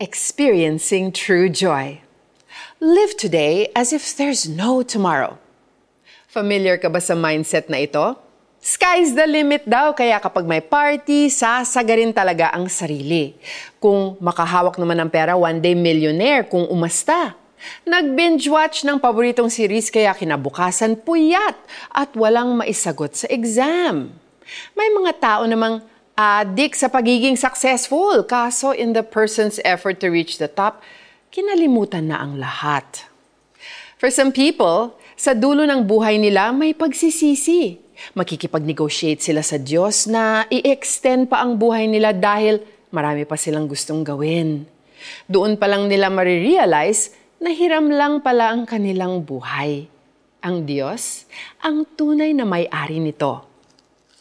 Experiencing true joy. Live today as if there's no tomorrow. Familiar ka ba sa mindset na ito? Sky's the limit daw, kaya kapag may party, sasagarin talaga ang sarili. Kung makahawak naman ng pera, one day millionaire kung umasta. Nag-binge watch ng paboritong series kaya kinabukasan puyat at walang maisagot sa exam. May mga tao namang addict sa pagiging successful. Kaso in the person's effort to reach the top, kinalimutan na ang lahat. For some people, sa dulo ng buhay nila may pagsisisi. Makikipag-negotiate sila sa Diyos na i-extend pa ang buhay nila dahil marami pa silang gustong gawin. Doon pa lang nila marirealize na hiram lang pala ang kanilang buhay. Ang Diyos, ang tunay na may-ari nito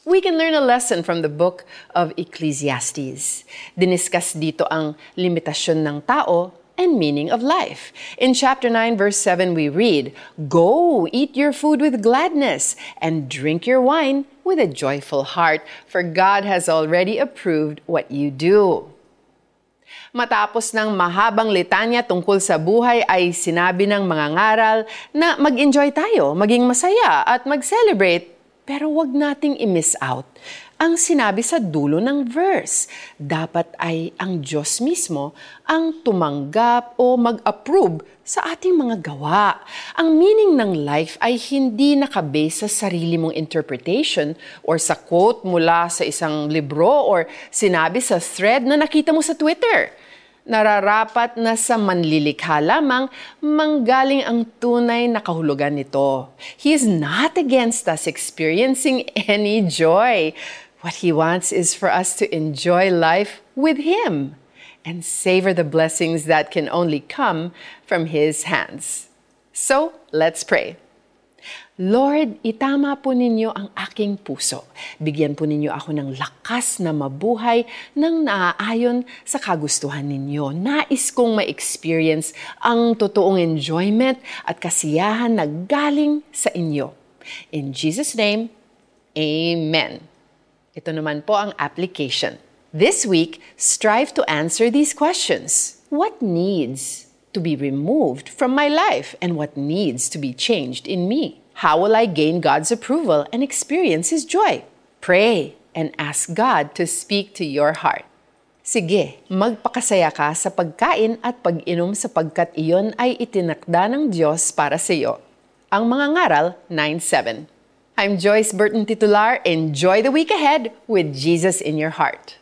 we can learn a lesson from the book of Ecclesiastes. Diniskas dito ang limitasyon ng tao and meaning of life. In chapter 9, verse 7, we read, Go, eat your food with gladness, and drink your wine with a joyful heart, for God has already approved what you do. Matapos ng mahabang litanya tungkol sa buhay ay sinabi ng mga ngaral na mag-enjoy tayo, maging masaya at mag-celebrate pero wag nating i-miss out ang sinabi sa dulo ng verse. Dapat ay ang Diyos mismo ang tumanggap o mag-approve sa ating mga gawa. Ang meaning ng life ay hindi nakabase sa sarili mong interpretation or sa quote mula sa isang libro or sinabi sa thread na nakita mo sa Twitter nararapat na sa manlilikha lamang manggaling ang tunay na kahulugan nito. He is not against us experiencing any joy. What He wants is for us to enjoy life with Him and savor the blessings that can only come from His hands. So, let's pray. Lord, itama po ninyo ang aking puso. Bigyan po ninyo ako ng lakas na mabuhay ng naaayon sa kagustuhan ninyo. Nais kong ma-experience ang totoong enjoyment at kasiyahan na galing sa inyo. In Jesus' name, Amen. Ito naman po ang application. This week, strive to answer these questions. What needs to be removed from my life and what needs to be changed in me? How will I gain God's approval and experience His joy? Pray and ask God to speak to your heart. Sige, magpakasaya ka sa pagkain at pag-inom sapagkat iyon ay itinakda ng Diyos para sa iyo. Ang mga ngaral 9.7 I'm Joyce Burton Titular. Enjoy the week ahead with Jesus in your heart.